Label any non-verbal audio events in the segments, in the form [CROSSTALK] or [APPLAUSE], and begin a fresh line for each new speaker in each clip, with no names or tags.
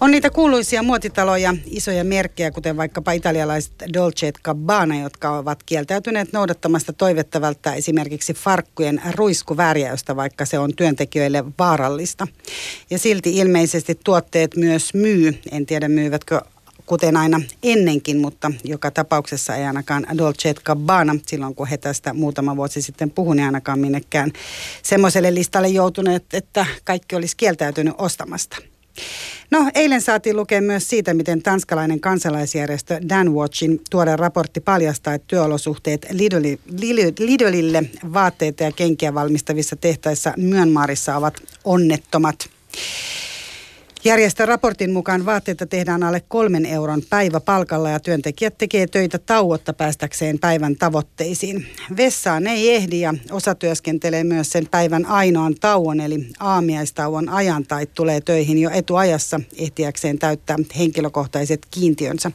On niitä kuuluisia muotitaloja, isoja merkkejä, kuten vaikkapa italialaiset Dolce Gabbana, jotka ovat kieltäytyneet noudattamasta toivettavalta esimerkiksi farkkujen ruiskuvärjäystä, vaikka se on työntekijöille vaarallista. Ja silti ilmeisesti tuotteet myös myy. En tiedä myyvätkö kuten aina ennenkin, mutta joka tapauksessa ei ainakaan Dolce Gabbana, silloin kun he tästä muutama vuosi sitten puhuivat, niin ainakaan minnekään semmoiselle listalle joutuneet, että kaikki olisi kieltäytynyt ostamasta. No, eilen saatiin lukea myös siitä, miten tanskalainen kansalaisjärjestö Dan Watchin tuore raportti paljastaa, että työolosuhteet Lidlille vaatteita ja kenkiä valmistavissa tehtaissa Myönmaarissa ovat onnettomat. Järjestön raportin mukaan vaatteita tehdään alle kolmen euron päiväpalkalla ja työntekijät tekee töitä tauotta päästäkseen päivän tavoitteisiin. Vessaan ei ehdi ja osa työskentelee myös sen päivän ainoan tauon eli aamiaistauon ajan tai tulee töihin jo etuajassa ehtiäkseen täyttää henkilökohtaiset kiintiönsä.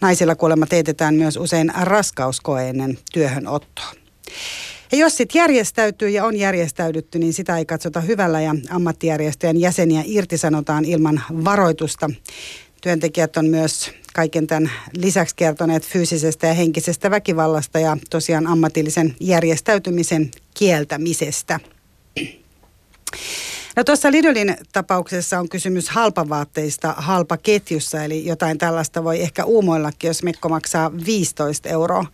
Naisilla kuulemma teetetään myös usein raskauskoe ennen työhönottoa. Ja jos sitten järjestäytyy ja on järjestäydytty, niin sitä ei katsota hyvällä ja ammattijärjestöjen jäseniä irtisanotaan ilman varoitusta. Työntekijät on myös kaiken tämän lisäksi kertoneet fyysisestä ja henkisestä väkivallasta ja tosiaan ammatillisen järjestäytymisen kieltämisestä. No tuossa Lidlin tapauksessa on kysymys halpavaatteista halpaketjussa, eli jotain tällaista voi ehkä uumoillakin, jos Mekko maksaa 15 euroa.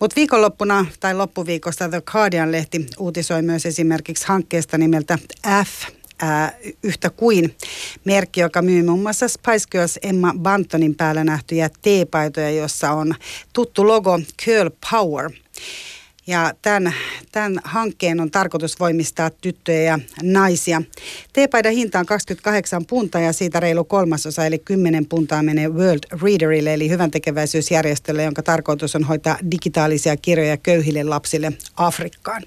Mutta viikonloppuna tai loppuviikosta The Guardian-lehti uutisoi myös esimerkiksi hankkeesta nimeltä F, ää, yhtä kuin merkki, joka myy muun muassa Spice Girls Emma Bantonin päällä nähtyjä teepaitoja, jossa on tuttu logo Curl Power – ja tämän, tämän hankkeen on tarkoitus voimistaa tyttöjä ja naisia. Teepaidan hinta on 28 puntaa ja siitä reilu kolmasosa eli 10 puntaa menee World Readerille eli hyvän tekeväisyysjärjestölle, jonka tarkoitus on hoitaa digitaalisia kirjoja köyhille lapsille Afrikkaan.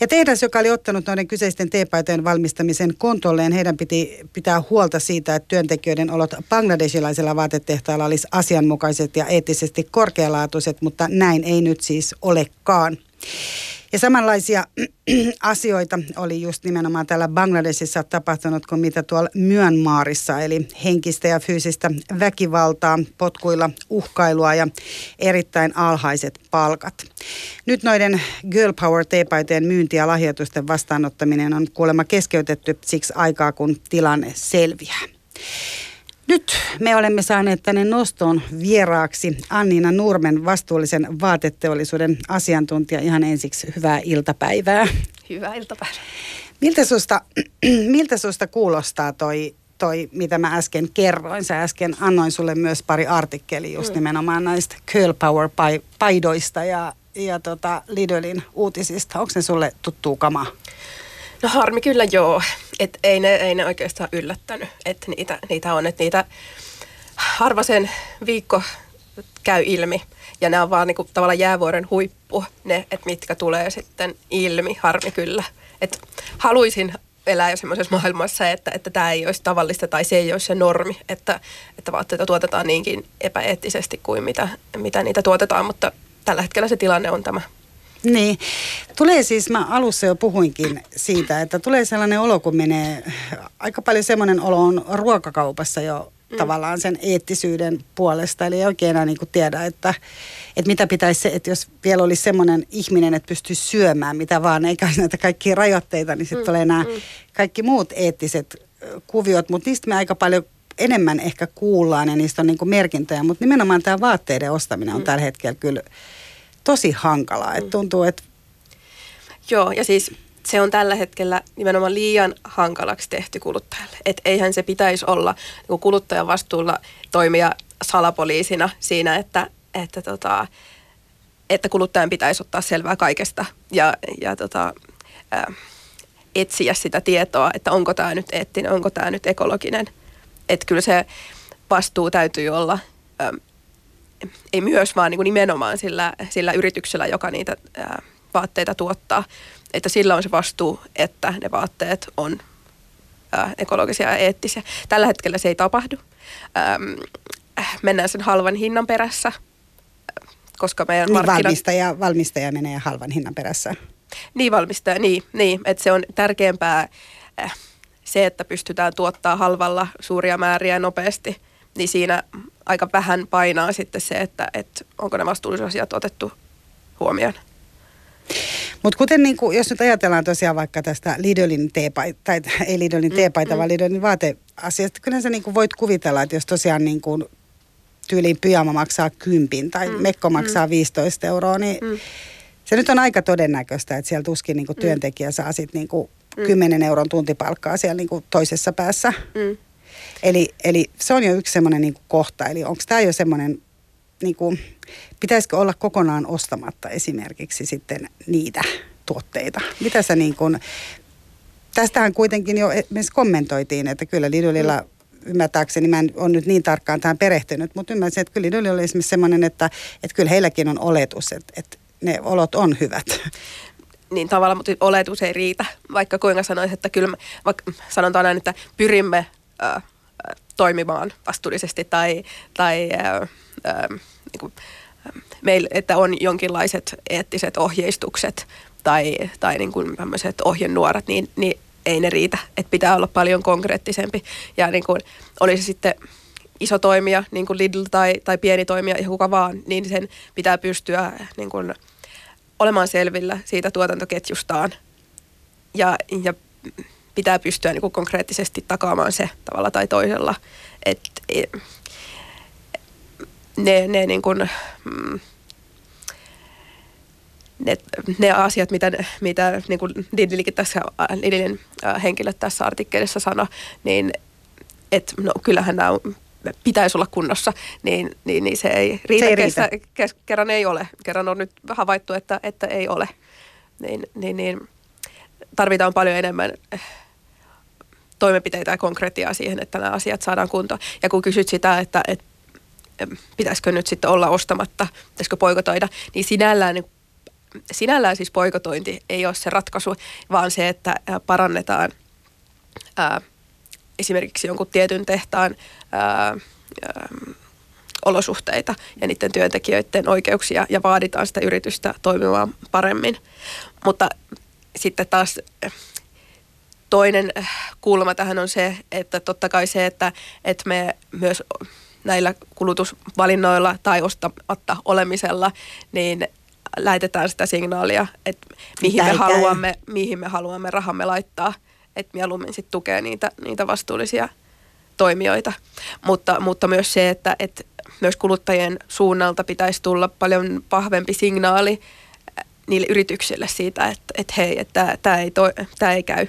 Ja tehdas, joka oli ottanut noiden kyseisten teepaitojen valmistamisen kontolleen, heidän piti pitää huolta siitä, että työntekijöiden olot bangladesilaisella vaatetehtaalla olisi asianmukaiset ja eettisesti korkealaatuiset, mutta näin ei nyt siis olekaan. Ja samanlaisia [CLEARS THROAT] asioita oli just nimenomaan täällä Bangladesissa tapahtunut kuin mitä tuolla Myönmaarissa, eli henkistä ja fyysistä väkivaltaa, potkuilla uhkailua ja erittäin alhaiset palkat. Nyt noiden Girl Power teepaitojen myynti ja lahjoitusten vastaanottaminen on kuulemma keskeytetty siksi aikaa, kun tilanne selviää. Nyt me olemme saaneet tänne nostoon vieraaksi Anniina Nurmen, vastuullisen vaateteollisuuden asiantuntija. Ihan ensiksi hyvää iltapäivää.
Hyvää iltapäivää.
Miltä susta, [CLEARS THROAT] miltä susta kuulostaa toi, toi, mitä mä äsken kerroin? Sä äsken annoin sulle myös pari artikkeliä just mm. nimenomaan näistä Curl Power-paidoista ja, ja tota Lidlin uutisista. Onko ne sulle tuttuu kamaa?
No harmi kyllä joo, että ei ne, ei ne oikeastaan yllättänyt, että niitä, niitä on, että niitä harva sen viikko käy ilmi. Ja nämä on vaan niinku tavallaan jäävuoren huippu, ne, että mitkä tulee sitten ilmi, harmi kyllä. että haluaisin elää jo semmoisessa maailmassa, että, että tämä ei olisi tavallista tai se ei olisi se normi, että, että vaatteita tuotetaan niinkin epäeettisesti kuin mitä, mitä niitä tuotetaan, mutta tällä hetkellä se tilanne on tämä.
Niin. Tulee siis, mä alussa jo puhuinkin siitä, että tulee sellainen olo, kun menee, aika paljon semmoinen olo on ruokakaupassa jo mm. tavallaan sen eettisyyden puolesta. Eli ei oikein enää niin kuin tiedä, että, että mitä pitäisi se, että jos vielä olisi semmoinen ihminen, että pystyy syömään mitä vaan, eikä näitä kaikkia rajoitteita, niin sitten mm. tulee nämä mm. kaikki muut eettiset kuviot, mutta niistä me aika paljon enemmän ehkä kuullaan ja niistä on niin kuin merkintöjä, mutta nimenomaan tämä vaatteiden ostaminen on mm. tällä hetkellä kyllä tosi hankalaa. Että mm. tuntuu, että...
Joo, ja siis se on tällä hetkellä nimenomaan liian hankalaksi tehty kuluttajalle. Että eihän se pitäisi olla niin kuluttajan vastuulla toimia salapoliisina siinä, että, että, tota, että kuluttajan pitäisi ottaa selvää kaikesta ja, ja tota, ää, etsiä sitä tietoa, että onko tämä nyt eettinen, onko tämä nyt ekologinen. Että kyllä se vastuu täytyy olla ää, ei myös, vaan niin kuin nimenomaan sillä, sillä yrityksellä, joka niitä ää, vaatteita tuottaa. Että sillä on se vastuu, että ne vaatteet on ää, ekologisia ja eettisiä. Tällä hetkellä se ei tapahdu. Ähm, mennään sen halvan hinnan perässä, koska meidän
niin markkina... valmistaja, valmistaja menee halvan hinnan perässä.
Niin valmistaja, niin, niin että se on tärkeämpää äh, se, että pystytään tuottaa halvalla suuria määriä nopeasti, niin siinä aika vähän painaa sitten se, että, että onko ne vastuullisuusasiat otettu huomioon.
Mutta kuten niin kuin, jos nyt ajatellaan tosiaan vaikka tästä Lidlin teepaita, tai ei Lidlin mm, teepaita, mm, vaan Lidlin vaateasiasta, kyllä sä niin kuin voit kuvitella, että jos tosiaan niin kuin tyyliin pyjama maksaa kympin tai mm, mekko maksaa mm. 15 euroa, niin mm. se nyt on aika todennäköistä, että siellä tuskin niin kuin mm. työntekijä saa sitten niin kuin mm. 10 euron tuntipalkkaa siellä niin kuin toisessa päässä. Mm. Eli, eli se on jo yksi semmoinen niin kohta. Eli onko tämä jo semmoinen, niin kuin, pitäisikö olla kokonaan ostamatta esimerkiksi sitten niitä tuotteita? Mitä sä niin kuin, tästähän kuitenkin jo myös kommentoitiin, että kyllä Lidlillä mm ymmärtääkseni, mä en ole nyt niin tarkkaan tähän perehtynyt, mutta ymmärsin, että kyllä Lidl oli esimerkiksi sellainen, että, että kyllä heilläkin on oletus, että, että ne olot on hyvät
niin tavallaan, mutta oletus ei riitä, vaikka kuinka sanoisi, että kyllä, vaikka sanotaan näin, että pyrimme äh, toimimaan vastuullisesti tai, tai äh, äh, niin kuin, meillä, että on jonkinlaiset eettiset ohjeistukset tai, tai niin kuin ohjenuorat, niin, niin ei ne riitä. Että pitää olla paljon konkreettisempi. Ja niin kuin, oli se sitten iso toimija, niin kuin Lidl tai, tai pieni toimija, ihan kuka vaan, niin sen pitää pystyä niin kuin, olemaan selvillä siitä tuotantoketjustaan. Ja, ja pitää pystyä niin kuin konkreettisesti takaamaan se tavalla tai toisella. Että e, ne, ne niin kuin, mm, ne, ne asiat, mitä, mitä niin kuin Lidlikin tässä, Lidlin henkilöt tässä artikkelissa sanoi, niin et, no, kyllähän nämä pitäisi olla kunnossa, niin, niin, niin se ei riitä, se ei riitä. Kes, kes, kerran ei ole. Kerran on nyt havaittu, että, että ei ole. Niin, niin, niin tarvitaan paljon enemmän eh, toimenpiteitä ja konkretiaa siihen, että nämä asiat saadaan kuntoon. Ja kun kysyt sitä, että, että pitäisikö nyt sitten olla ostamatta, pitäisikö poikotoida, niin sinällään sinällään siis poikotointi ei ole se ratkaisu, vaan se, että parannetaan ää, esimerkiksi jonkun tietyn tehtaan ää, ää, olosuhteita ja niiden työntekijöiden oikeuksia ja vaaditaan sitä yritystä toimimaan paremmin. Mutta sitten taas toinen kulma tähän on se, että totta kai se, että, että me myös näillä kulutusvalinnoilla tai ostamatta olemisella, niin lähetetään sitä signaalia, että mihin me, haluamme, mihin me haluamme rahamme laittaa, että mieluummin sitten tukee niitä, niitä vastuullisia toimijoita. Mutta, mutta myös se, että, että myös kuluttajien suunnalta pitäisi tulla paljon vahvempi signaali niille yrityksille siitä, että, että hei, että tämä ei, tämä ei käy.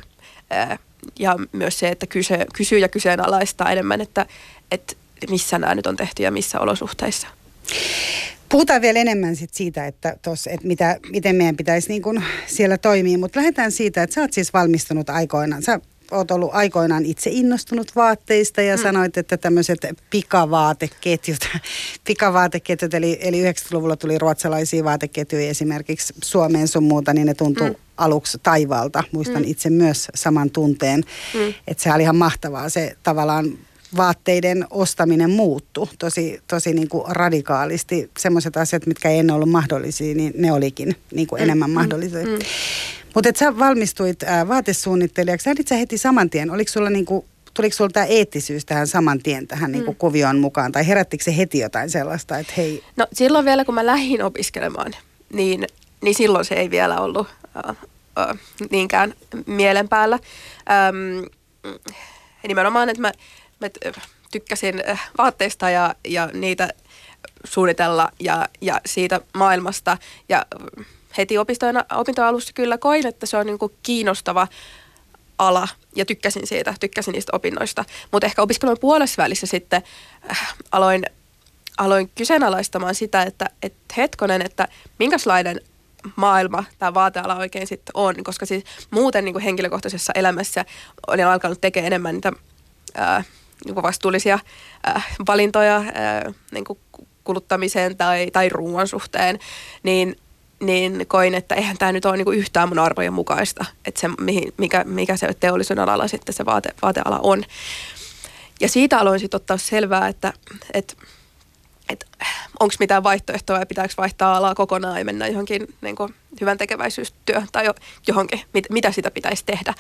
Ja myös se, että kyse, kysyy ja kyseenalaistaa enemmän, että, että missä nämä nyt on tehty ja missä olosuhteissa.
Puhutaan vielä enemmän sit siitä, että, tos, että mitä, miten meidän pitäisi niin kun siellä toimia, mutta lähdetään siitä, että sä oot siis valmistunut aikoinaan. Sä oot ollut aikoinaan itse innostunut vaatteista ja mm. sanoit, että tämmöiset pikavaateketjut, [LAUGHS] pikavaateketjut eli, eli 90-luvulla tuli ruotsalaisia vaateketjuja esimerkiksi Suomeen sun muuta, niin ne tuntui mm. aluksi taivaalta. Muistan mm. itse myös saman tunteen, mm. että se oli ihan mahtavaa se tavallaan vaatteiden ostaminen muuttu tosi, tosi niin kuin radikaalisti. Semmoiset asiat, mitkä ei ennen ollut mahdollisia, niin ne olikin niin kuin mm, enemmän mm, mahdollisia. Mm. Mutta että sä valmistuit ää, vaatesuunnittelijaksi, sä sä heti saman tien, oliko sulla niin kuin, tuliko sulla tämä eettisyys tähän saman tien tähän mm. kuvioon mukaan, tai herättikö se heti jotain sellaista, että hei...
No silloin vielä, kun mä lähdin opiskelemaan, niin, niin silloin se ei vielä ollut äh, äh, niinkään mielen päällä. Ähm, nimenomaan, että mä mä tykkäsin äh, vaatteista ja, ja niitä suunnitella ja, ja siitä maailmasta. Ja heti opintoalussa kyllä koin, että se on niin kuin kiinnostava ala ja tykkäsin siitä, tykkäsin niistä opinnoista. Mutta ehkä opiskelun puolessa välissä sitten äh, aloin, aloin kyseenalaistamaan sitä, että et hetkonen, että minkälainen maailma tämä vaateala oikein sitten on, koska siis muuten niin kuin henkilökohtaisessa elämässä olen alkanut tekemään enemmän niitä ää, niin vastuullisia äh, valintoja äh, niin kuluttamiseen tai, tai ruoan suhteen, niin, niin koin, että eihän tämä nyt ole niin kuin yhtään mun arvojen mukaista, että se, mikä, mikä se teollisuuden alalla sitten se vaate, vaateala on. Ja siitä aloin sitten ottaa selvää, että, että, että onko mitään vaihtoehtoa ja pitääkö vaihtaa alaa kokonaan ja mennä johonkin niin kuin, hyvän tekeväisyystyöhön tai johonkin, mit, mitä sitä pitäisi tehdä.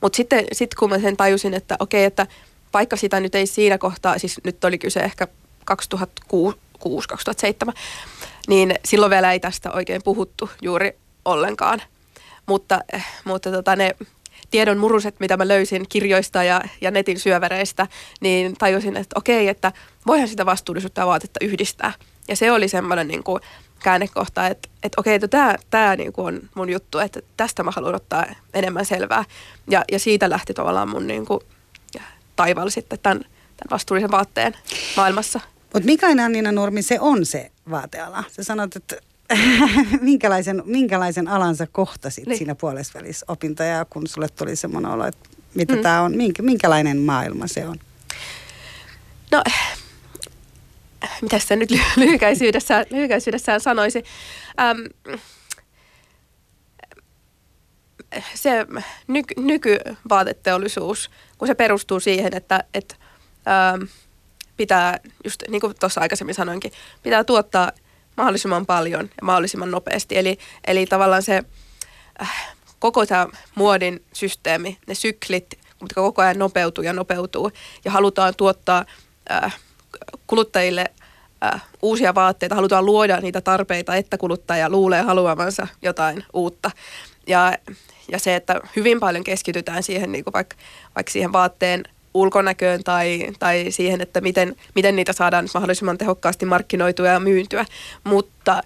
Mutta sitten sit kun mä sen tajusin, että okei, että vaikka sitä nyt ei siinä kohtaa, siis nyt oli kyse ehkä 2006-2007, niin silloin vielä ei tästä oikein puhuttu juuri ollenkaan. Mutta, eh, mutta tota ne tiedon muruset, mitä mä löysin kirjoista ja, ja netin syövereistä, niin tajusin, että okei, että voihan sitä vastuullisuutta ja vaatetta yhdistää. Ja se oli semmoinen niin kuin käännekohta, että, että okei, että tämä, tämä niin kuin on mun juttu, että tästä mä haluan ottaa enemmän selvää. Ja, ja siitä lähti tavallaan mun niin kuin taival sitten tämän, tämän vastuullisen vaatteen maailmassa.
Mutta mikä Annina Nurmi se on se vaateala? Sä sanot, että [LAUGHS] minkälaisen, minkälaisen alan sä kohtasit niin. siinä puolesvälissä opintoja, kun sulle tuli semmoinen olo, että mitä mm. tämä on, minkä, minkälainen maailma se on?
No, mitä se nyt [LAUGHS] lyhykäisyydessään, lyhykäisyydessään sanoisi? Ähm, se nyky, nykyvaateteollisuus, kun se perustuu siihen, että, että ähm, pitää, just niin kuin tuossa aikaisemmin sanoinkin, pitää tuottaa mahdollisimman paljon ja mahdollisimman nopeasti. Eli, eli tavallaan se äh, koko tämä muodin systeemi, ne syklit, mutta koko ajan nopeutuu ja nopeutuu ja halutaan tuottaa äh, kuluttajille äh, uusia vaatteita, halutaan luoda niitä tarpeita, että kuluttaja luulee haluavansa jotain uutta. Ja, ja se, että hyvin paljon keskitytään siihen niin kuin vaikka, vaikka siihen vaatteen – ulkonäköön tai, tai siihen, että miten, miten niitä saadaan mahdollisimman tehokkaasti markkinoitua ja myyntyä. Mutta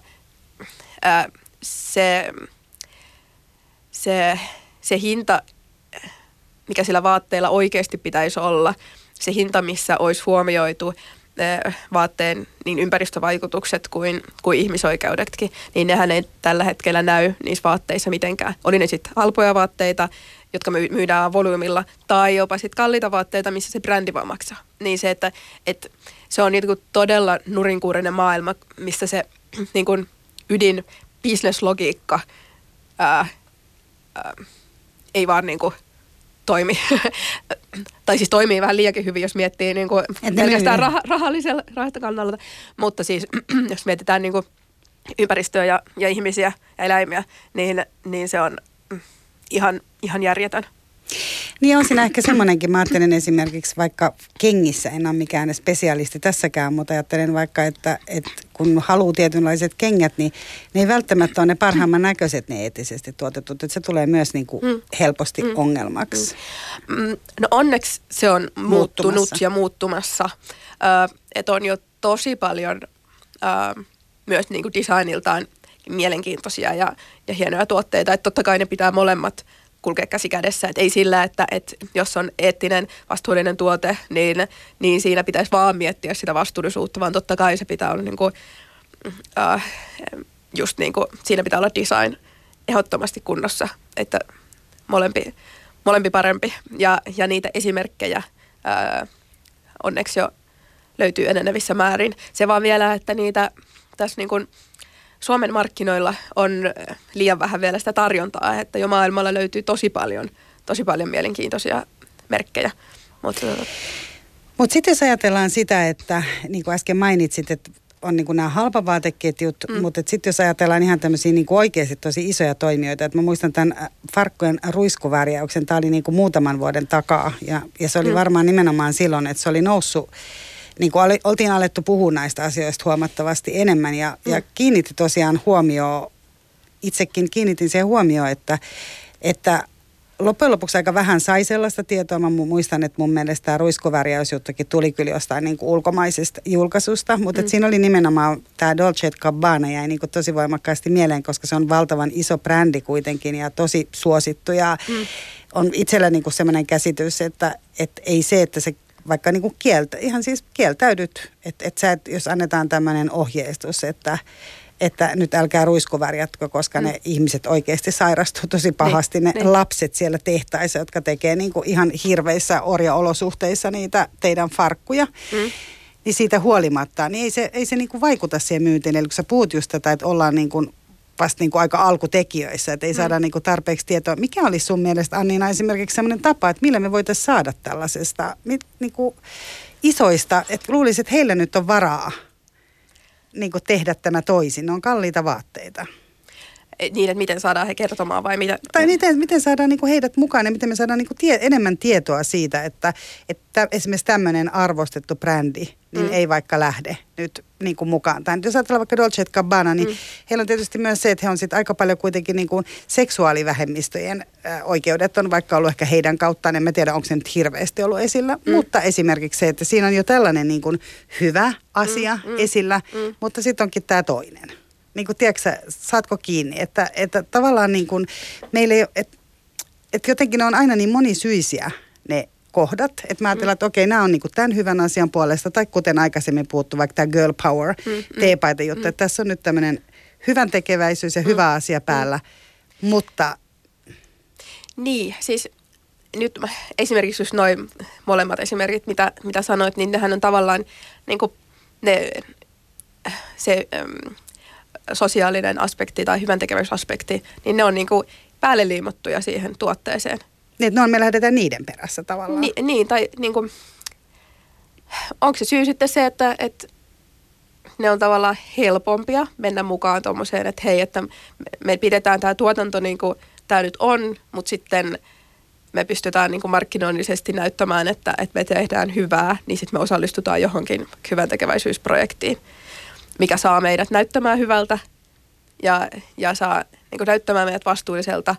ää, se, se, se hinta, mikä sillä vaatteella oikeasti pitäisi olla, se hinta, missä olisi huomioitu vaatteen niin ympäristövaikutukset kuin, kuin ihmisoikeudetkin, niin nehän ei tällä hetkellä näy niissä vaatteissa mitenkään. Oli ne sitten halpoja vaatteita, jotka myydään volyymilla, tai jopa sitten kalliita vaatteita, missä se brändi vaan maksaa. Niin se, että, että se on niin todella nurinkuurinen maailma, missä se [CLEARS THROAT] niin kuin ydin bisneslogiikka ää, ää, ei vaan niin kuin toimi. [LAUGHS] tai siis toimii vähän liiankin hyvin, jos miettii niin kuin pelkästään rah- rahallisella rahasta kannalta. Mutta siis [CLEARS THROAT] jos mietitään niin kuin ympäristöä ja, ja ihmisiä ja eläimiä, niin, niin se on ihan, ihan järjetön.
Niin on siinä ehkä semmoinenkin, mä ajattelen esimerkiksi vaikka kengissä, en ole mikään spesialisti tässäkään, mutta ajattelen vaikka, että, että kun haluaa tietynlaiset kengät, niin ne ei välttämättä ole ne parhaimman näköiset ne eettisesti tuotetut, että se tulee myös niin kuin mm. helposti mm. ongelmaksi.
Mm. No onneksi se on muuttunut muuttumassa. ja muuttumassa, äh, että on jo tosi paljon äh, myös niin kuin designiltaan mielenkiintoisia ja, ja hienoja tuotteita. Että totta kai ne pitää molemmat kulkea käsi kädessä. Että ei sillä, että, että jos on eettinen, vastuullinen tuote, niin, niin siinä pitäisi vaan miettiä sitä vastuullisuutta, vaan totta kai se pitää olla niin kuin, äh, just niin kuin, siinä pitää olla design ehdottomasti kunnossa, että molempi, molempi parempi. Ja, ja niitä esimerkkejä äh, onneksi jo löytyy enenevissä määrin. Se vaan vielä, että niitä tässä niin kuin, Suomen markkinoilla on liian vähän vielä sitä tarjontaa, että jo maailmalla löytyy tosi paljon, tosi paljon mielenkiintoisia merkkejä. Mutta
Mut sitten jos ajatellaan sitä, että niin kuin äsken mainitsit, että on niin kuin nämä halpavaateketjut, mm. mutta sitten jos ajatellaan ihan tämmöisiä niin kuin oikeasti tosi isoja toimijoita, että mä muistan tämän äh, Farkkojen ruiskuvärjäyksen, tämä oli niin kuin muutaman vuoden takaa ja, ja se oli mm. varmaan nimenomaan silloin, että se oli noussut niin kuin oltiin alettu puhua näistä asioista huomattavasti enemmän ja, mm. ja kiinnitti tosiaan huomioon, itsekin kiinnitin siihen huomioon, että, että loppujen lopuksi aika vähän sai sellaista tietoa. Mä muistan, että mun mielestä tämä ruiskovärjäysjuttukin tuli kyllä jostain niin kuin ulkomaisesta julkaisusta, mutta mm. siinä oli nimenomaan tämä Dolce Gabbana jäi niin kuin tosi voimakkaasti mieleen, koska se on valtavan iso brändi kuitenkin ja tosi suosittu ja mm. on itsellä niin kuin sellainen käsitys, että, että ei se, että se vaikka niin kuin kieltä, ihan siis kieltäydyt, että et sä, et, jos annetaan tämmöinen ohjeistus, että, että nyt älkää ruiskovärjätkö, koska mm. ne ihmiset oikeasti sairastuu tosi pahasti. Niin, ne niin. lapset siellä tehtaissa, jotka tekee niin kuin ihan hirveissä orjaolosuhteissa niitä teidän farkkuja. Mm. Niin siitä huolimatta, niin ei se, ei se niin kuin vaikuta siihen myyntiin. Eli kun sä puhut just tätä, että ollaan niin kuin vasta niin kuin aika alkutekijöissä, että ei mm. saada niin kuin tarpeeksi tietoa. Mikä olisi sun mielestä, Anniina, esimerkiksi sellainen tapa, että millä me voitaisiin saada tällaisesta mit, niin kuin isoista, että luulisin, että heillä nyt on varaa niin kuin tehdä tämä toisin? Ne on kalliita vaatteita.
Niin, että miten saadaan he kertomaan vai mitä?
Tai miten, miten saadaan niin kuin heidät mukaan ja miten me saadaan niin kuin tie, enemmän tietoa siitä, että, että esimerkiksi tämmöinen arvostettu brändi niin mm. ei vaikka lähde nyt niin kuin mukaan. Tai jos ajatellaan vaikka Dolce Gabbana, niin mm. heillä on tietysti myös se, että he on sitten aika paljon kuitenkin niin kuin seksuaalivähemmistöjen äh, oikeudet on vaikka ollut ehkä heidän kauttaan. En mä tiedä, onko se nyt hirveästi ollut esillä. Mm. Mutta esimerkiksi se, että siinä on jo tällainen niin kuin hyvä asia mm. Mm. esillä, mm. mutta sitten onkin tämä toinen niin kuin, tiedätkö, saatko kiinni, että, että tavallaan niin kuin, meillä ei, että, että jotenkin ne on aina niin monisyisiä ne kohdat, että mä ajattelen, että okei, nämä on niin kuin tämän hyvän asian puolesta, tai kuten aikaisemmin puhuttu, vaikka tämä girl power, mm, teepaita juttu, mm. että tässä on nyt tämmöinen hyvän tekeväisyys ja mm, hyvä asia päällä, mm. mutta...
Niin, siis nyt esimerkiksi just noin molemmat esimerkit, mitä, mitä sanoit, niin nehän on tavallaan niin kuin ne, se sosiaalinen aspekti tai hyvän niin ne on niin kuin päälle liimattuja siihen tuotteeseen.
Niin, että no, me lähdetään niiden perässä tavallaan.
Ni, niin, tai niin kuin, onko se syy sitten se, että, että ne on tavallaan helpompia mennä mukaan tuommoiseen, että hei, että me pidetään tämä tuotanto niin kuin tämä nyt on, mutta sitten me pystytään niin kuin markkinoinnisesti näyttämään, että, että me tehdään hyvää, niin sitten me osallistutaan johonkin hyvän tekeväisyysprojektiin mikä saa meidät näyttämään hyvältä ja, ja saa niin näyttämään meidät vastuulliselta,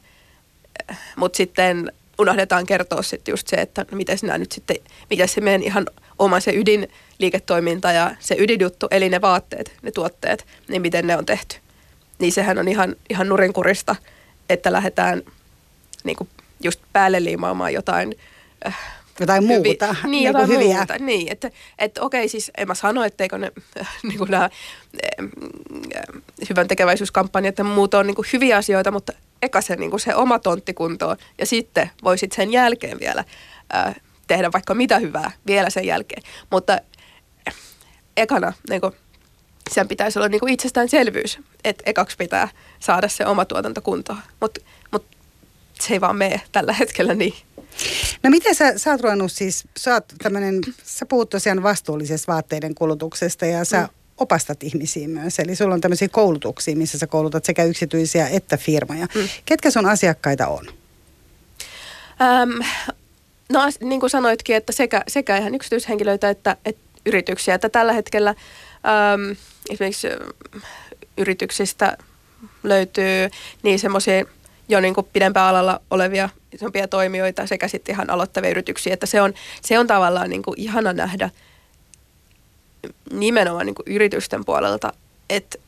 mutta sitten unohdetaan kertoa sitten just se, että miten sinä nyt sitten, mikä se meidän ihan oma se ydinliiketoiminta ja se ydinjuttu, eli ne vaatteet, ne tuotteet, niin miten ne on tehty. Niin sehän on ihan, ihan nurinkurista, että lähdetään niin kuin just päälle liimaamaan jotain
äh, jotain hyvi, muuta. [LAUGHS]
Niin, niin jotain hyviä. muuta. Niin, että, että okei, siis en mä sano, etteikö ne [LAUGHS] niin kuin nämä hyvän tekeväisyyskampanjat ja muut on niin kuin hyviä asioita, mutta eka se, niin kuin se oma tontti kuntoon ja sitten voisit sen jälkeen vielä ää, tehdä vaikka mitä hyvää vielä sen jälkeen. Mutta ekana niin kuin, sen pitäisi olla niin kuin itsestäänselvyys, että ekaksi pitää saada se oma tuotanto kuntoon. Mutta mut se ei vaan mene tällä hetkellä niin.
No miten sä, sä oot ruvennut siis, sä, oot tämmönen, sä puhut tosiaan vastuullisesta vaatteiden kulutuksesta ja sä mm. opastat ihmisiä myös. Eli sulla on tämmöisiä koulutuksia, missä sä koulutat sekä yksityisiä että firmoja. Mm. Ketkä sun asiakkaita on?
Öm, no niin kuin sanoitkin, että sekä, sekä ihan yksityishenkilöitä että, että yrityksiä. Että tällä hetkellä öm, esimerkiksi yrityksistä löytyy niin semmoisia jo niin kuin pidempään alalla olevia isompia toimijoita sekä sitten ihan aloittavia yrityksiä. Että se on, se on tavallaan niin kuin ihana nähdä nimenomaan niin kuin yritysten puolelta, että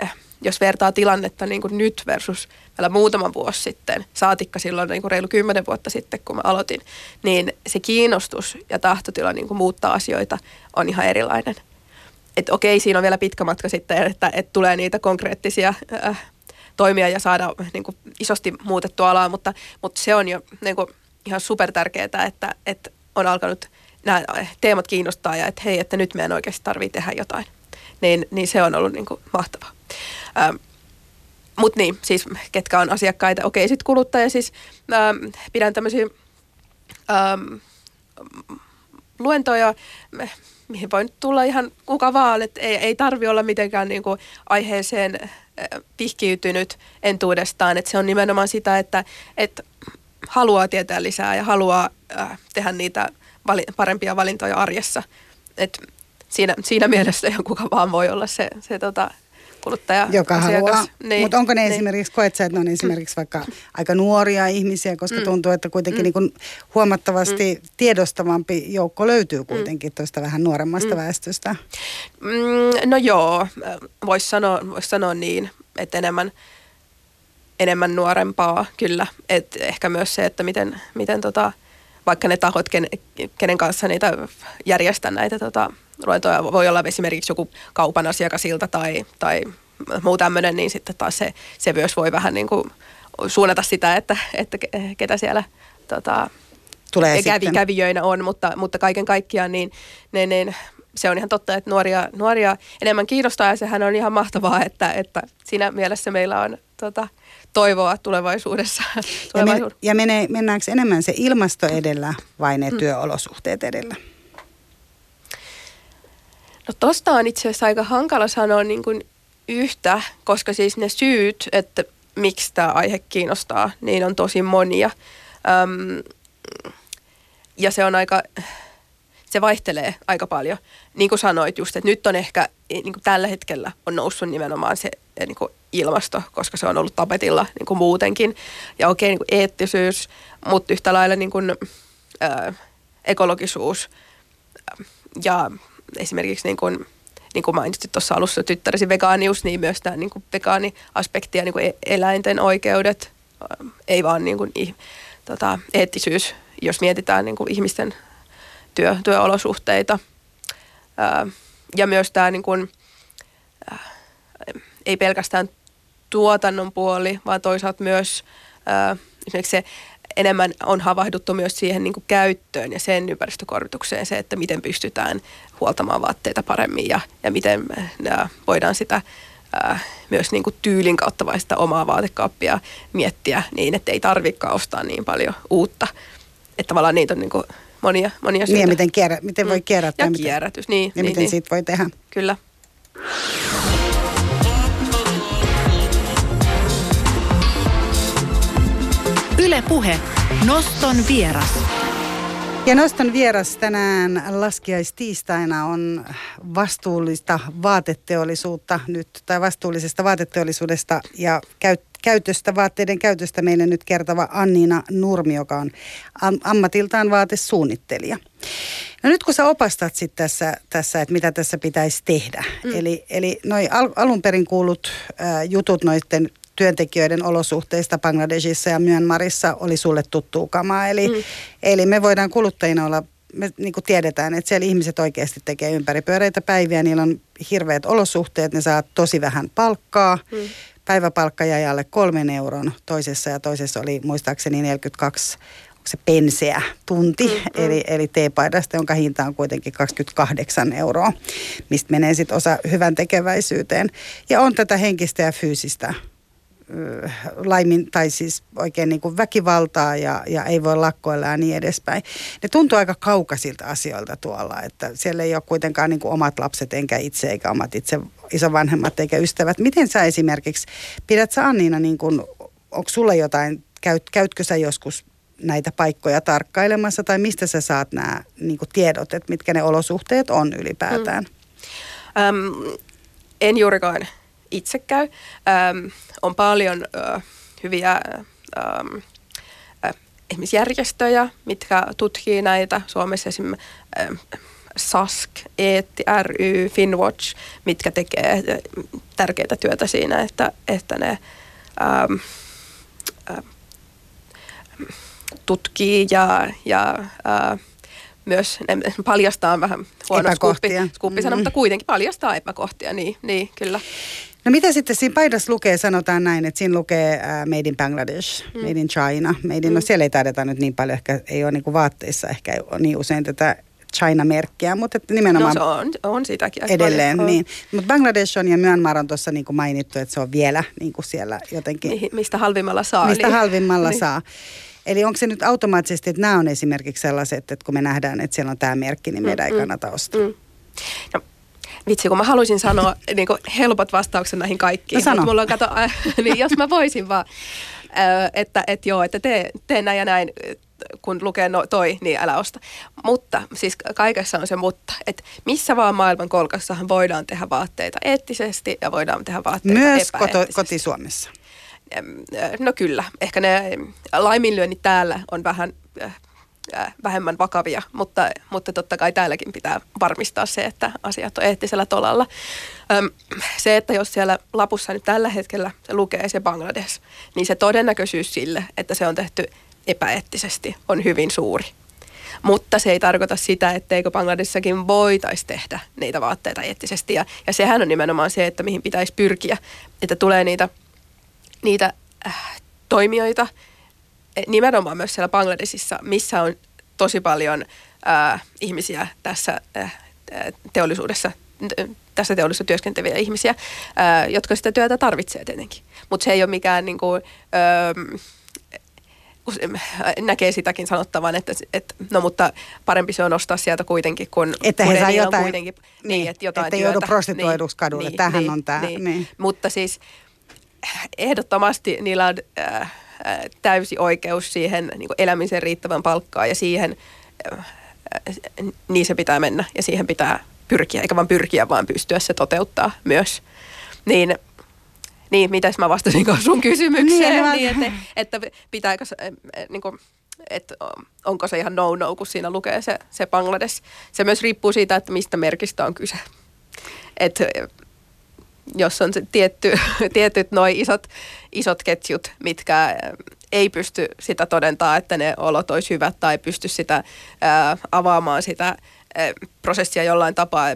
eh, jos vertaa tilannetta niin kuin nyt versus vielä muutama vuosi sitten, saatikka silloin niin kuin reilu kymmenen vuotta sitten, kun mä aloitin, niin se kiinnostus ja tahtotila niin kuin muuttaa asioita on ihan erilainen. Että okei, siinä on vielä pitkä matka sitten, että, että tulee niitä konkreettisia äh, toimia ja saada niin kuin, isosti muutettua alaa, mutta, mutta se on jo niin kuin, ihan super tärkeää, että, että on alkanut nämä teemat kiinnostaa ja että hei, että nyt meidän oikeasti tarvitsee tehdä jotain. Niin, niin se on ollut niin kuin, mahtavaa. Ähm, mutta niin, siis ketkä on asiakkaita. Okei, sitten kuluttaja siis ähm, pidän tämmöisiä ähm, luentoja, mihin voi nyt tulla ihan kuka vaan, että ei, ei tarvi olla mitenkään niin kuin aiheeseen pihkiytynyt entuudestaan. Että se on nimenomaan sitä, että, että haluaa tietää lisää ja haluaa äh, tehdä niitä vali- parempia valintoja arjessa. Et siinä, siinä mielessä ihan kuka vaan voi olla se, se tota, kuluttaja
Joka asiakas. haluaa. Niin, Mutta onko ne niin. esimerkiksi, koet sä, että ne on esimerkiksi vaikka aika nuoria ihmisiä, koska mm. tuntuu, että kuitenkin mm. niin kuin huomattavasti mm. tiedostavampi joukko löytyy kuitenkin mm. tuosta vähän nuoremmasta mm. väestöstä?
Mm, no joo, voisi sanoa, vois sanoa niin, että enemmän, enemmän nuorempaa kyllä. Et ehkä myös se, että miten, miten tota, vaikka ne tahot, ken, kenen kanssa niitä järjestää näitä tota, luentoja, voi olla esimerkiksi joku kaupan asiakasilta tai, tai muu tämmöinen, niin sitten taas se, se myös voi vähän niin kuin suunnata sitä, että, että ketä siellä tota,
Tulee
kävi, kävijöinä on, mutta, mutta kaiken kaikkiaan niin, niin, niin se on ihan totta, että nuoria, nuoria enemmän kiinnostaa ja sehän on ihan mahtavaa, että, että siinä mielessä meillä on tota, toivoa tulevaisuudessa. [LAUGHS]
Ja, men, ja mene, mennäänkö enemmän se ilmasto edellä vai ne hmm. työolosuhteet edellä?
No tosta on itse asiassa aika hankala sanoa niin kuin yhtä, koska siis ne syyt, että miksi tämä aihe kiinnostaa, niin on tosi monia. Öm, ja se on aika, se vaihtelee aika paljon. Niin kuin sanoit just, että nyt on ehkä, niin kuin tällä hetkellä on noussut nimenomaan se eh, niin kuin ilmasto, koska se on ollut tapetilla niin kuin muutenkin. Ja okei, niin kuin eettisyys, mutta yhtä lailla niin kuin, ö, ekologisuus ja esimerkiksi niin kuin, niin kuin mainitsit tuossa alussa tyttäresi vegaanius, niin myös tämä niin kuin vegaaniaspekti ja niin kuin e-, eläinten oikeudet, ei vaan niin kuin, tota, eettisyys, jos mietitään niin kuin ihmisten työ, työolosuhteita. Ja myös tämä niin kuin, ei pelkästään tuotannon puoli, vaan toisaalta myös esimerkiksi se enemmän on havahduttu myös siihen niin kuin käyttöön ja sen ympäristökorvitukseen se, että miten pystytään huoltamaan vaatteita paremmin ja, ja miten ää, voidaan sitä ää, myös niin kuin tyylin kautta vai sitä omaa vaatekaappia miettiä niin, että ei tarvitsekaan ostaa niin paljon uutta. Että tavallaan niitä on niin kuin monia, monia syitä.
Niin ja miten, kierrä, miten voi mm. kierrättää.
Ja kierrätys, niin.
Ja
niin,
miten
niin.
siitä voi tehdä.
Kyllä.
Ylepuhe Noston vieras.
Ja Noston vieras tänään laskiaistiistaina on vastuullista vaateteollisuutta nyt, tai vastuullisesta vaateteollisuudesta ja käyt, käytöstä, vaatteiden käytöstä meille nyt kertova Anniina Nurmi, joka on am, ammatiltaan vaatesuunnittelija. No nyt kun sä opastat sit tässä, tässä, että mitä tässä pitäisi tehdä, mm. eli, eli noi al, alun perin kuulut äh, jutut noiden työntekijöiden olosuhteista Bangladesissa ja Myanmarissa oli sulle tuttuu kamaa. Eli, mm. eli me voidaan kuluttajina olla me niin kuin tiedetään, että siellä ihmiset oikeasti tekee ympäripyöreitä päiviä, niillä on hirveät olosuhteet, ne saa tosi vähän palkkaa. Mm. Päiväpalkka jäi alle kolmen euron toisessa ja toisessa oli muistaakseni 42 se penseä tunti, mm, mm. eli, eli teepaidasta, jonka hinta on kuitenkin 28 euroa, mistä menee sitten osa hyvän tekeväisyyteen. Ja on tätä henkistä ja fyysistä laimin, tai siis oikein niin kuin väkivaltaa ja, ja ei voi lakkoilla ja niin edespäin. Ne tuntuu aika kaukaisilta asioilta tuolla, että siellä ei ole kuitenkaan niin kuin omat lapset enkä itse eikä omat itse isovanhemmat eikä ystävät. Miten sä esimerkiksi, pidät sä Anniina, niin kuin, onko sulla jotain, käyt, käytkö sä joskus näitä paikkoja tarkkailemassa tai mistä sä saat nämä niin tiedot, että mitkä ne olosuhteet on ylipäätään?
Mm. Um, en juurikaan itse käy. Um, on paljon uh, hyviä um, uh, esimerkiksi järjestöjä, mitkä tutkii näitä. Suomessa esimerkiksi uh, SASK, EETI ry, Finwatch, mitkä tekee tärkeää työtä siinä, että, että ne um, uh, tutkii ja, ja uh, myös ne paljastaa vähän huono skuuppi, skuuppi mm. mutta kuitenkin paljastaa epäkohtia, niin, niin kyllä.
No mitä sitten siinä paidassa lukee, sanotaan näin, että siinä lukee uh, Made in Bangladesh, mm. Made in China. Made in, no mm. No siellä ei taideta nyt niin paljon, ehkä ei ole niin kuin vaatteissa ehkä niin usein tätä China-merkkiä, mutta että nimenomaan...
No se on, on sitäkin
Edelleen, paljon. niin. Mutta Bangladesh on ja Myanmar on tuossa niin mainittu, että se on vielä niin kuin siellä jotenkin...
Mihin, mistä halvimmalla saa.
Mistä niin. halvimmalla [LAUGHS] niin. saa. Eli onko se nyt automaattisesti, että nämä on esimerkiksi sellaiset, että kun me nähdään, että siellä on tämä merkki, niin meidän mm, ei kannata ostaa? Mm.
No, vitsi, kun mä haluaisin sanoa [LAUGHS] niin helpot vastaukset näihin kaikkiin.
No sano.
Mulla on, kato, äh, [LAUGHS] niin jos mä voisin vaan, äh, että et joo, että tee, tee näin ja näin, kun lukee no, toi, niin älä osta. Mutta, siis kaikessa on se mutta, että missä vaan maailman kolkassahan voidaan tehdä vaatteita eettisesti ja voidaan tehdä vaatteita
Myös koto, koti Suomessa.
No kyllä, ehkä ne laiminlyönnit täällä on vähän vähemmän vakavia, mutta, mutta totta kai täälläkin pitää varmistaa se, että asiat on eettisellä tolalla. Se, että jos siellä lapussa nyt tällä hetkellä se lukee se Bangladesh, niin se todennäköisyys sille, että se on tehty epäeettisesti, on hyvin suuri. Mutta se ei tarkoita sitä, etteikö Bangladessakin voitaisi tehdä niitä vaatteita eettisesti. Ja, ja sehän on nimenomaan se, että mihin pitäisi pyrkiä, että tulee niitä – niitä äh, toimijoita nimenomaan myös siellä Bangladesissa, missä on tosi paljon äh, ihmisiä tässä äh, teollisuudessa, tässä teollisuudessa työskenteleviä ihmisiä, äh, jotka sitä työtä tarvitsee tietenkin. Mutta se ei ole mikään niin kuin, äh, näkee sitäkin sanottavan, että, että no mutta parempi se on ostaa sieltä kuitenkin, kun,
että
kun
he saa jotain,
kuitenkin, niin, niin, että jotain työtä.
joudu prostituoiduksi niin, kadulle,
niin,
tähän
niin,
on tämä.
Niin.
Niin.
Mutta siis ehdottomasti niillä on äh, täysi oikeus siihen niin elämisen riittävän palkkaan ja siihen, niin se pitää mennä ja siihen pitää pyrkiä, eikä vaan pyrkiä, vaan pystyä se toteuttaa myös. Niin niin, mitäs mä vastasin sun kysymykseen, niin, niin että, että pitääkö, niin kuin, että onko se ihan no-no, kun siinä lukee se, se Bangladesh. Se myös riippuu siitä, että mistä merkistä on kyse. Et, jos on se tietty, [LAUGHS] tietyt noin isot, isot ketjut, mitkä ei pysty sitä todentaa, että ne olot olisi hyvät tai pysty sitä ää, avaamaan sitä ää, prosessia jollain tapaa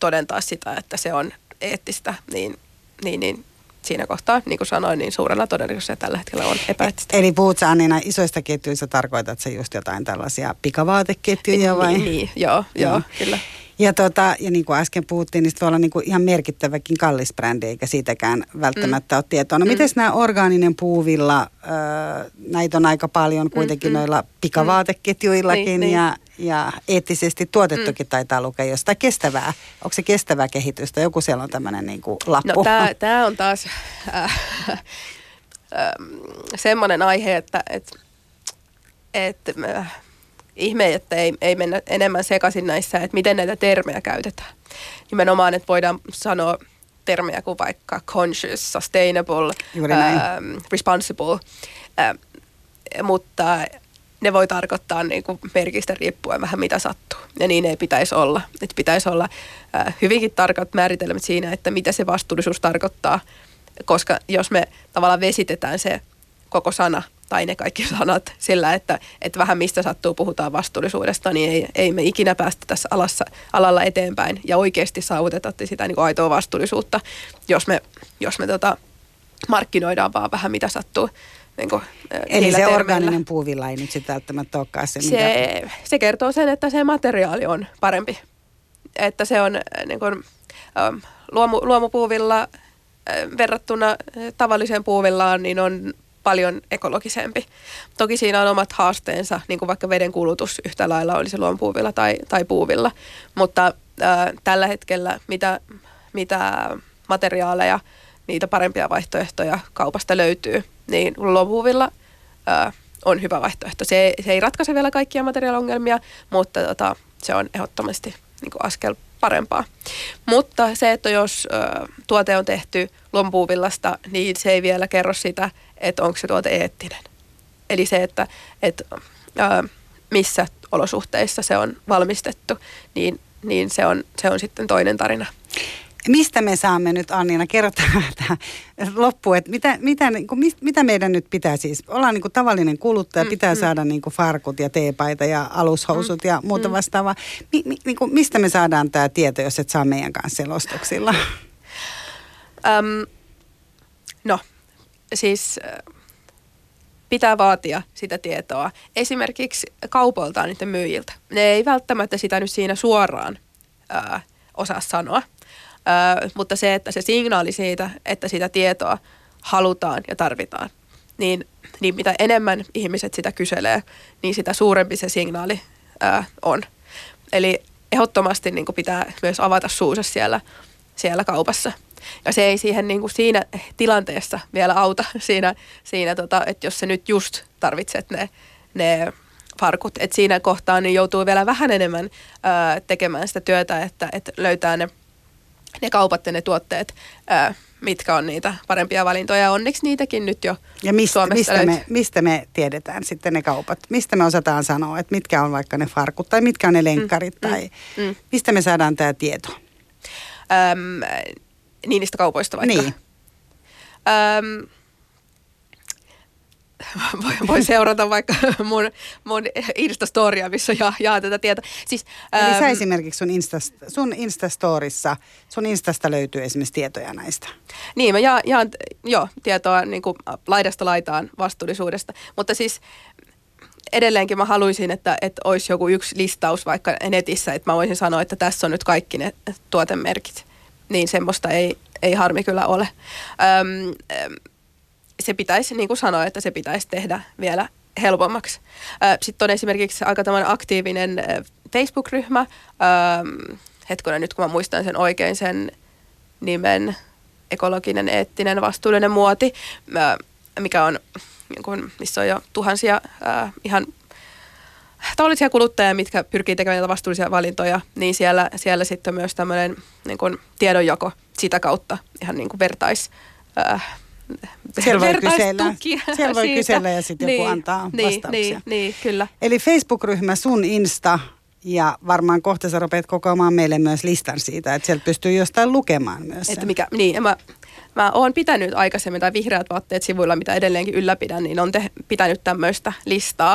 todentaa sitä, että se on eettistä, niin, niin, niin siinä kohtaa, niin kuin sanoin, niin suurella todennäköisesti tällä hetkellä on epäeettistä.
Eli puhut sä Annina isoista ketjuista, tarkoitat sä just jotain tällaisia pikavaateketjuja vai?
Niin, niin joo, joo, joo, kyllä.
Ja, tota, ja niin kuin äsken puhuttiin, niin voi olla niin kuin ihan merkittäväkin kallis brändi, eikä siitäkään välttämättä mm. ole tietoa. No mm. miten nämä orgaaninen puuvilla, äh, näitä on aika paljon kuitenkin mm, mm. noilla pikavaateketjuillakin niin, niin. ja, ja eettisesti tuotettukin mm. taitaa lukea jostain kestävää. Onko se kestävää kehitystä? Joku siellä on tämmöinen niin kuin lappu.
No tämä on taas äh, äh, semmoinen aihe, että et, et, äh, ihme, että ei, ei mennä enemmän sekaisin näissä, että miten näitä termejä käytetään. Nimenomaan, että voidaan sanoa termejä kuin vaikka conscious, sustainable, ähm, responsible, ähm, mutta ne voi tarkoittaa niin kuin merkistä riippuen vähän mitä sattuu. Ja niin ei pitäisi olla. Että pitäisi olla äh, hyvinkin tarkat määritelmät siinä, että mitä se vastuullisuus tarkoittaa. Koska jos me tavallaan vesitetään se koko sana tai ne kaikki [LAUGHS] sanat sillä, että, että vähän mistä sattuu puhutaan vastuullisuudesta, niin ei, ei me ikinä päästä tässä alassa, alalla eteenpäin ja oikeasti saavuteta sitä niin kuin aitoa vastuullisuutta, jos me, jos me tota, markkinoidaan vaan vähän mitä sattuu. Niin kuin,
Eli se termeillä. orgaaninen puuvilla ei nyt sitten välttämättä olekaan se,
se, mitä... se kertoo sen, että se materiaali on parempi. Että se on niin kuin, luomu, luomupuuvilla verrattuna tavalliseen puuvillaan, niin on paljon ekologisempi. Toki siinä on omat haasteensa, niin kuin vaikka veden kulutus yhtä lailla olisi luomupuuvilla tai, tai puuvilla, mutta ää, tällä hetkellä mitä, mitä materiaaleja, niitä parempia vaihtoehtoja kaupasta löytyy, niin luomupuuvilla ää, on hyvä vaihtoehto. Se, se ei ratkaise vielä kaikkia materiaaliongelmia, mutta tota, se on ehdottomasti niin kuin askel parempaa. Mutta se, että jos ö, tuote on tehty lompuuvillasta, niin se ei vielä kerro sitä, että onko se tuote eettinen. Eli se, että, että ö, missä olosuhteissa se on valmistettu, niin, niin se, on, se on sitten toinen tarina.
Mistä me saamme nyt, Anniina, kerrotaan tähän loppuun, että mitä, mitä, niin kuin, mitä meidän nyt pitää siis, ollaan niin kuin tavallinen kuluttaja, mm, pitää mm. saada niin kuin farkut ja teepaita ja alushousut mm, ja muuta mm. vastaavaa. Mi, mi, niin kuin, mistä me saadaan tämä tieto, jos et saa meidän kanssa selostuksilla?
Um, no, siis pitää vaatia sitä tietoa. Esimerkiksi kaupoltaan niiden myyjiltä. Ne ei välttämättä sitä nyt siinä suoraan ää, osaa sanoa. Ö, mutta se, että se signaali siitä, että sitä tietoa halutaan ja tarvitaan, niin, niin mitä enemmän ihmiset sitä kyselee, niin sitä suurempi se signaali ö, on. Eli ehdottomasti niin pitää myös avata suusa siellä, siellä kaupassa. Ja se ei siihen niin kuin siinä tilanteessa vielä auta [LAUGHS] siinä, siinä tota, että jos se nyt just tarvitset ne, ne farkut. Että siinä kohtaa niin joutuu vielä vähän enemmän ö, tekemään sitä työtä, että, että löytää ne – ne kaupat ja ne tuotteet, ää, mitkä on niitä parempia valintoja. Onneksi niitäkin nyt jo
ja mistä, Suomessa mistä me, mistä me tiedetään sitten ne kaupat? Mistä me osataan sanoa, että mitkä on vaikka ne farkut tai mitkä on ne lenkkarit mm, tai mm, mm. mistä me saadaan tämä tieto?
Öm, niin niistä kaupoista vaikka?
Niin.
Öm, voi, voi seurata vaikka mun, mun Instastoria, missä jaa, jaa tätä tietoa.
Siis, Eli äm, sä esimerkiksi sun, Insta, sun Instastorissa, sun Instasta löytyy esimerkiksi tietoja näistä.
Niin, mä jaan, jaan jo, tietoa niin kuin laidasta laitaan vastuullisuudesta, mutta siis edelleenkin mä haluaisin, että, että olisi joku yksi listaus vaikka netissä, että mä voisin sanoa, että tässä on nyt kaikki ne tuotemerkit. Niin semmoista ei, ei harmi kyllä ole. Öm, se pitäisi, niin kuin sanoin, että se pitäisi tehdä vielä helpommaksi. Sitten on esimerkiksi aika tämmöinen aktiivinen Facebook-ryhmä. Hetkonen nyt, kun mä muistan sen oikein sen nimen, ekologinen, eettinen, vastuullinen muoti, mikä on, niin kuin, missä on jo tuhansia ihan tavallisia kuluttajia, mitkä pyrkii tekemään vastuullisia valintoja, niin siellä, siellä sitten myös tämmöinen niin kuin tiedonjako sitä kautta ihan niin kuin vertais, äh,
siellä voi kysellä. Siellä voi kysellä ja sitten niin, joku antaa
niin,
vastauksia.
Niin, niin, kyllä.
Eli Facebook-ryhmä sun Insta ja varmaan kohta sä rupeat kokoamaan meille myös listan siitä, että sieltä pystyy jostain lukemaan myös
Että mikä, niin, mä, mä oon pitänyt aikaisemmin, tai vihreät vaatteet sivuilla, mitä edelleenkin ylläpidän, niin on te, pitänyt tämmöistä listaa,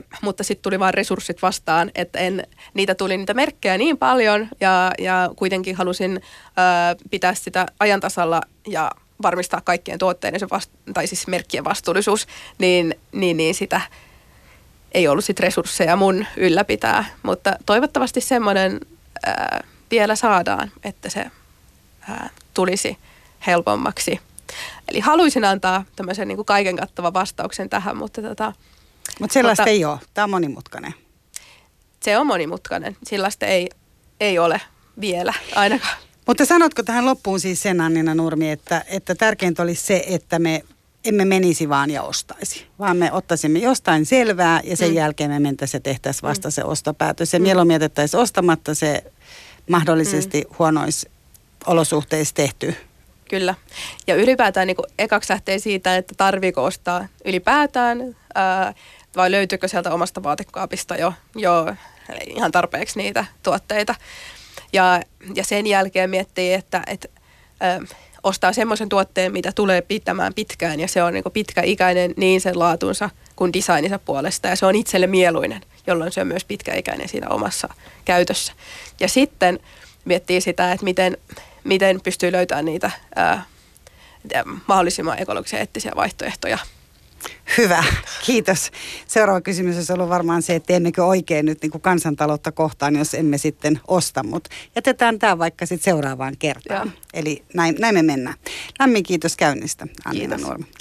ö, mutta sitten tuli vaan resurssit vastaan, että en, niitä tuli niitä merkkejä niin paljon, ja, ja kuitenkin halusin ö, pitää sitä ajantasalla ja varmistaa kaikkien tuotteiden vast, tai siis merkkien vastuullisuus, niin, niin, niin sitä ei ollut sit resursseja mun ylläpitää. Mutta toivottavasti semmoinen ää, vielä saadaan, että se ää, tulisi helpommaksi. Eli haluaisin antaa tämmöisen niin kuin kaiken kattavan vastauksen tähän, mutta tota,
Mut sellaista mutta, ei ole. Tämä on monimutkainen.
Se on monimutkainen. Sellaista ei, ei ole vielä ainakaan.
Mutta sanotko tähän loppuun siis sen Annina Nurmi, että, että tärkeintä olisi se, että me emme menisi vaan ja ostaisi, vaan me ottaisimme jostain selvää ja sen mm. jälkeen me mentäisiin ja tehtäisiin vasta mm. se ostopäätös. Ja mm. mieluummin jätettäisiin ostamatta se mahdollisesti mm. huonoissa olosuhteissa tehty.
Kyllä. Ja ylipäätään niin ekaksi lähtee siitä, että tarviiko ostaa ylipäätään ää, vai löytyykö sieltä omasta vaatekaapista jo, jo ihan tarpeeksi niitä tuotteita. Ja, ja sen jälkeen miettii, että, että ää, ostaa semmoisen tuotteen, mitä tulee pitämään pitkään ja se on niin pitkäikäinen niin sen laatunsa kuin designinsa puolesta ja se on itselle mieluinen, jolloin se on myös pitkäikäinen siinä omassa käytössä. Ja sitten miettii sitä, että miten, miten pystyy löytämään niitä ää, mahdollisimman ekologisia eettisiä vaihtoehtoja –
Hyvä, kiitos. Seuraava kysymys olisi ollut varmaan se, että teemmekö oikein nyt niin kuin kansantaloutta kohtaan, jos emme sitten osta, mutta jätetään tämä vaikka sitten seuraavaan kertaan. Joo. Eli näin, näin me mennään. Lämmin kiitos käynnistä,
Kiitos.
Nurmi.
Kiitos.